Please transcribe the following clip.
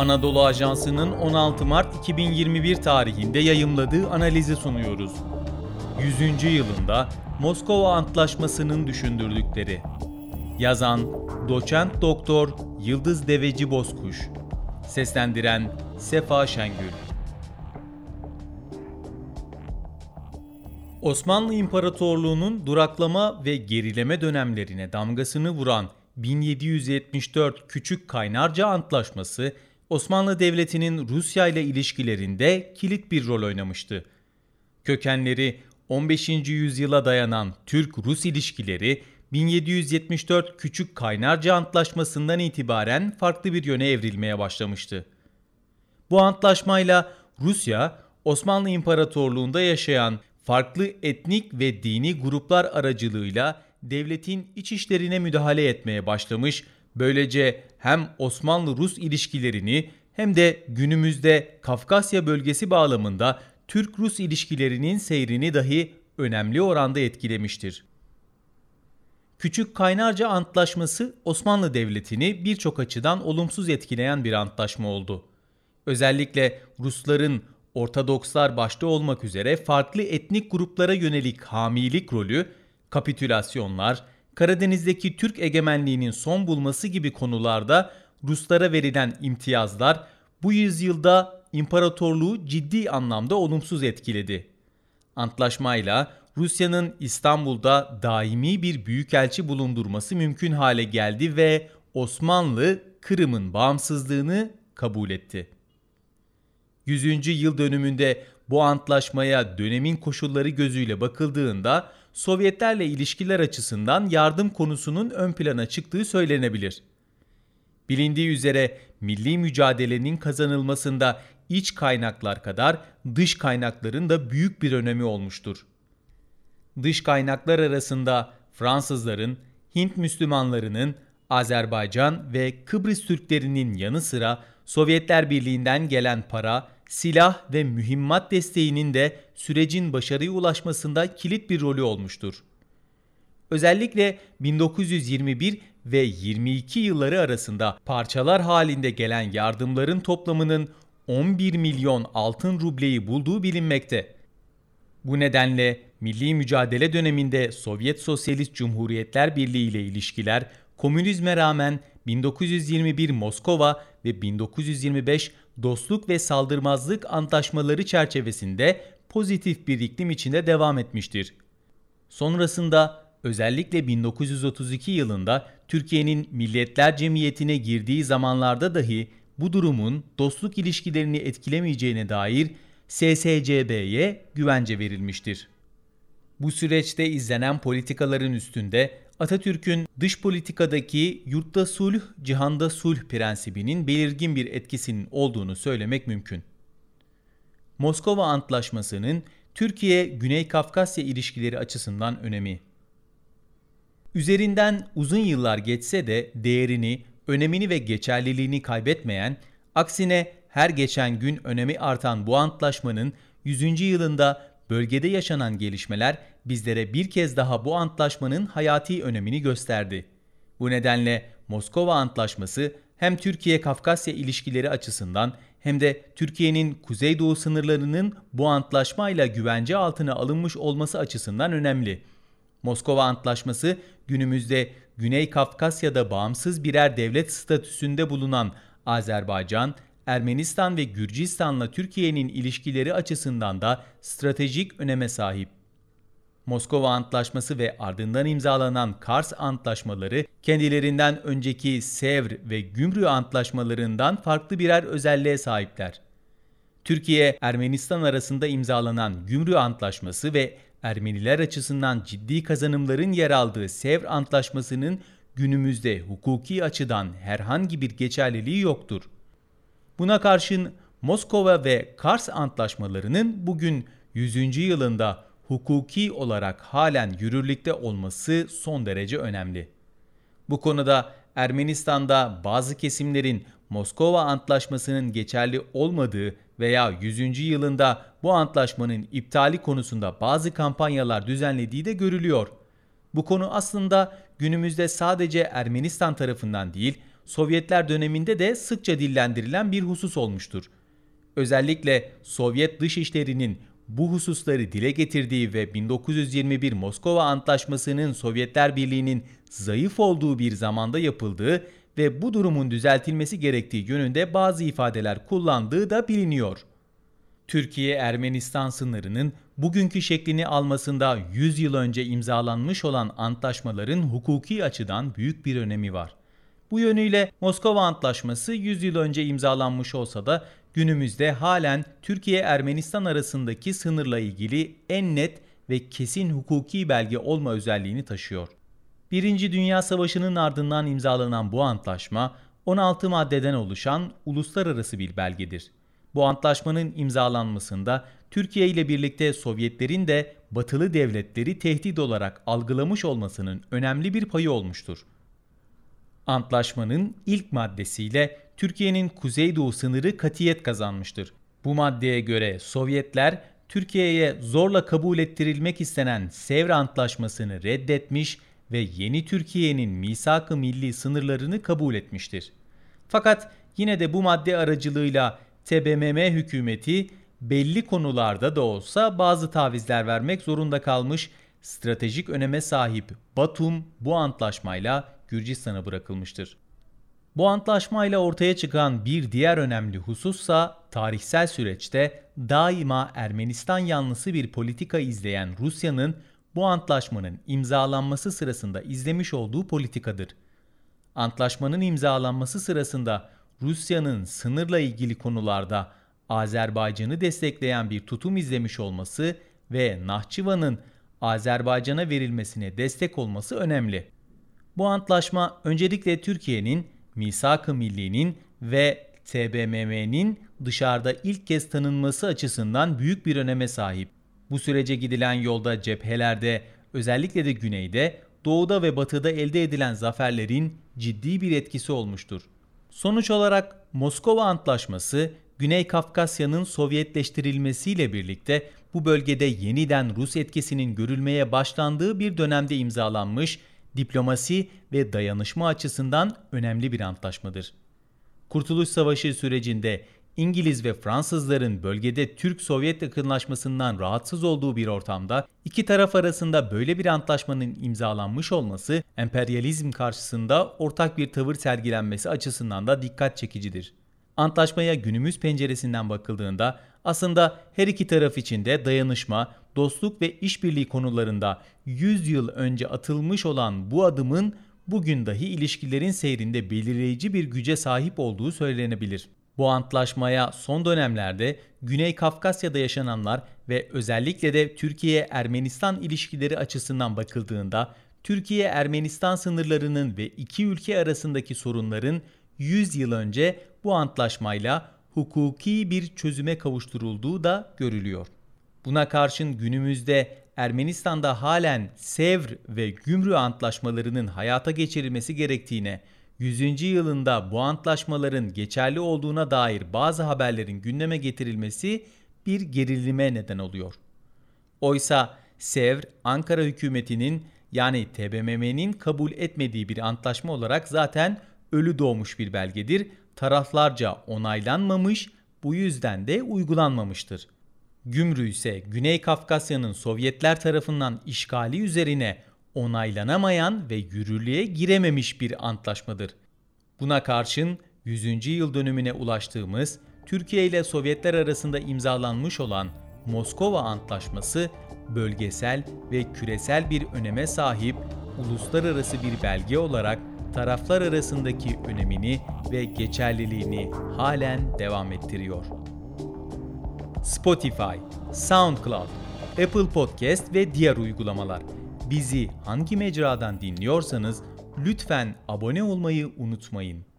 Anadolu Ajansı'nın 16 Mart 2021 tarihinde yayımladığı analizi sunuyoruz. 100. yılında Moskova Antlaşması'nın düşündürdükleri. Yazan Doçent Doktor Yıldız Deveci Bozkuş. Seslendiren Sefa Şengül. Osmanlı İmparatorluğu'nun duraklama ve gerileme dönemlerine damgasını vuran 1774 Küçük Kaynarca Antlaşması Osmanlı Devleti'nin Rusya ile ilişkilerinde kilit bir rol oynamıştı. Kökenleri 15. yüzyıla dayanan Türk-Rus ilişkileri 1774 Küçük Kaynarca Antlaşması'ndan itibaren farklı bir yöne evrilmeye başlamıştı. Bu antlaşmayla Rusya, Osmanlı İmparatorluğu'nda yaşayan farklı etnik ve dini gruplar aracılığıyla devletin iç işlerine müdahale etmeye başlamış, böylece hem Osmanlı-Rus ilişkilerini hem de günümüzde Kafkasya bölgesi bağlamında Türk-Rus ilişkilerinin seyrini dahi önemli oranda etkilemiştir. Küçük Kaynarca Antlaşması Osmanlı Devleti'ni birçok açıdan olumsuz etkileyen bir antlaşma oldu. Özellikle Rusların Ortodokslar başta olmak üzere farklı etnik gruplara yönelik hamilik rolü, kapitülasyonlar, Karadeniz'deki Türk egemenliğinin son bulması gibi konularda Ruslara verilen imtiyazlar bu yüzyılda imparatorluğu ciddi anlamda olumsuz etkiledi. Antlaşmayla Rusya'nın İstanbul'da daimi bir büyükelçi bulundurması mümkün hale geldi ve Osmanlı Kırım'ın bağımsızlığını kabul etti. 100. yıl dönümünde bu antlaşmaya dönemin koşulları gözüyle bakıldığında Sovyetlerle ilişkiler açısından yardım konusunun ön plana çıktığı söylenebilir. Bilindiği üzere milli mücadelenin kazanılmasında iç kaynaklar kadar dış kaynakların da büyük bir önemi olmuştur. Dış kaynaklar arasında Fransızların, Hint Müslümanlarının, Azerbaycan ve Kıbrıs Türklerinin yanı sıra Sovyetler Birliği'nden gelen para, silah ve mühimmat desteğinin de sürecin başarıya ulaşmasında kilit bir rolü olmuştur. Özellikle 1921 ve 22 yılları arasında parçalar halinde gelen yardımların toplamının 11 milyon altın rubleyi bulduğu bilinmekte. Bu nedenle milli mücadele döneminde Sovyet Sosyalist Cumhuriyetler Birliği ile ilişkiler komünizme rağmen 1921 Moskova ve 1925 dostluk ve saldırmazlık antlaşmaları çerçevesinde pozitif bir iklim içinde devam etmiştir. Sonrasında özellikle 1932 yılında Türkiye'nin Milletler Cemiyeti'ne girdiği zamanlarda dahi bu durumun dostluk ilişkilerini etkilemeyeceğine dair SSCB'ye güvence verilmiştir. Bu süreçte izlenen politikaların üstünde Atatürk'ün dış politikadaki yurtta sulh, cihanda sulh prensibinin belirgin bir etkisinin olduğunu söylemek mümkün. Moskova Antlaşması'nın Türkiye-Güney Kafkasya ilişkileri açısından önemi. Üzerinden uzun yıllar geçse de değerini, önemini ve geçerliliğini kaybetmeyen, aksine her geçen gün önemi artan bu antlaşmanın 100. yılında bölgede yaşanan gelişmeler bizlere bir kez daha bu antlaşmanın hayati önemini gösterdi. Bu nedenle Moskova Antlaşması hem Türkiye-Kafkasya ilişkileri açısından hem de Türkiye'nin kuzeydoğu sınırlarının bu antlaşmayla güvence altına alınmış olması açısından önemli. Moskova Antlaşması günümüzde Güney Kafkasya'da bağımsız birer devlet statüsünde bulunan Azerbaycan, Ermenistan ve Gürcistan'la Türkiye'nin ilişkileri açısından da stratejik öneme sahip. Moskova Antlaşması ve ardından imzalanan Kars Antlaşmaları kendilerinden önceki Sevr ve Gümrü Antlaşmalarından farklı birer özelliğe sahipler. Türkiye, Ermenistan arasında imzalanan Gümrü Antlaşması ve Ermeniler açısından ciddi kazanımların yer aldığı Sevr Antlaşması'nın günümüzde hukuki açıdan herhangi bir geçerliliği yoktur. Buna karşın Moskova ve Kars antlaşmalarının bugün 100. yılında hukuki olarak halen yürürlükte olması son derece önemli. Bu konuda Ermenistan'da bazı kesimlerin Moskova Antlaşması'nın geçerli olmadığı veya 100. yılında bu antlaşmanın iptali konusunda bazı kampanyalar düzenlediği de görülüyor. Bu konu aslında günümüzde sadece Ermenistan tarafından değil, Sovyetler döneminde de sıkça dillendirilen bir husus olmuştur. Özellikle Sovyet dışişlerinin bu hususları dile getirdiği ve 1921 Moskova Antlaşması'nın Sovyetler Birliği'nin zayıf olduğu bir zamanda yapıldığı ve bu durumun düzeltilmesi gerektiği yönünde bazı ifadeler kullandığı da biliniyor. Türkiye-Ermenistan sınırının bugünkü şeklini almasında 100 yıl önce imzalanmış olan antlaşmaların hukuki açıdan büyük bir önemi var. Bu yönüyle Moskova Antlaşması 100 yıl önce imzalanmış olsa da günümüzde halen Türkiye-Ermenistan arasındaki sınırla ilgili en net ve kesin hukuki belge olma özelliğini taşıyor. Birinci Dünya Savaşı'nın ardından imzalanan bu antlaşma 16 maddeden oluşan uluslararası bir belgedir. Bu antlaşmanın imzalanmasında Türkiye ile birlikte Sovyetlerin de batılı devletleri tehdit olarak algılamış olmasının önemli bir payı olmuştur. Antlaşmanın ilk maddesiyle Türkiye'nin kuzeydoğu sınırı katiyet kazanmıştır. Bu maddeye göre Sovyetler Türkiye'ye zorla kabul ettirilmek istenen Sevr Antlaşması'nı reddetmiş ve yeni Türkiye'nin misak-ı milli sınırlarını kabul etmiştir. Fakat yine de bu madde aracılığıyla TBMM hükümeti belli konularda da olsa bazı tavizler vermek zorunda kalmış, stratejik öneme sahip Batum bu antlaşmayla Gürcistan'a bırakılmıştır. Bu antlaşmayla ortaya çıkan bir diğer önemli husussa tarihsel süreçte daima Ermenistan yanlısı bir politika izleyen Rusya'nın bu antlaşmanın imzalanması sırasında izlemiş olduğu politikadır. Antlaşmanın imzalanması sırasında Rusya'nın sınırla ilgili konularda Azerbaycan'ı destekleyen bir tutum izlemiş olması ve Nahçıvan'ın Azerbaycan'a verilmesine destek olması önemli. Bu antlaşma öncelikle Türkiye'nin Misak-ı Milli'nin ve TBMM'nin dışarıda ilk kez tanınması açısından büyük bir öneme sahip. Bu sürece gidilen yolda cephelerde, özellikle de güneyde, doğuda ve batıda elde edilen zaferlerin ciddi bir etkisi olmuştur. Sonuç olarak Moskova Antlaşması, Güney Kafkasya'nın Sovyetleştirilmesiyle birlikte bu bölgede yeniden Rus etkisinin görülmeye başlandığı bir dönemde imzalanmış diplomasi ve dayanışma açısından önemli bir antlaşmadır. Kurtuluş Savaşı sürecinde İngiliz ve Fransızların bölgede Türk-Sovyet yakınlaşmasından rahatsız olduğu bir ortamda iki taraf arasında böyle bir antlaşmanın imzalanmış olması emperyalizm karşısında ortak bir tavır sergilenmesi açısından da dikkat çekicidir. Antlaşmaya günümüz penceresinden bakıldığında aslında her iki taraf için de dayanışma, dostluk ve işbirliği konularında 100 yıl önce atılmış olan bu adımın bugün dahi ilişkilerin seyrinde belirleyici bir güce sahip olduğu söylenebilir. Bu antlaşmaya son dönemlerde Güney Kafkasya'da yaşananlar ve özellikle de Türkiye-Ermenistan ilişkileri açısından bakıldığında Türkiye-Ermenistan sınırlarının ve iki ülke arasındaki sorunların 100 yıl önce bu antlaşmayla hukuki bir çözüme kavuşturulduğu da görülüyor. Buna karşın günümüzde Ermenistan'da halen Sevr ve Gümrü antlaşmalarının hayata geçirilmesi gerektiğine 100. yılında bu antlaşmaların geçerli olduğuna dair bazı haberlerin gündeme getirilmesi bir gerilime neden oluyor. Oysa Sevr, Ankara hükümetinin yani TBMM'nin kabul etmediği bir antlaşma olarak zaten ölü doğmuş bir belgedir. Taraflarca onaylanmamış, bu yüzden de uygulanmamıştır. Gümrü ise Güney Kafkasya'nın Sovyetler tarafından işgali üzerine onaylanamayan ve yürürlüğe girememiş bir antlaşmadır. Buna karşın 100. yıl dönümüne ulaştığımız Türkiye ile Sovyetler arasında imzalanmış olan Moskova Antlaşması bölgesel ve küresel bir öneme sahip uluslararası bir belge olarak taraflar arasındaki önemini ve geçerliliğini halen devam ettiriyor. Spotify, SoundCloud, Apple Podcast ve diğer uygulamalar. Bizi hangi mecradan dinliyorsanız lütfen abone olmayı unutmayın.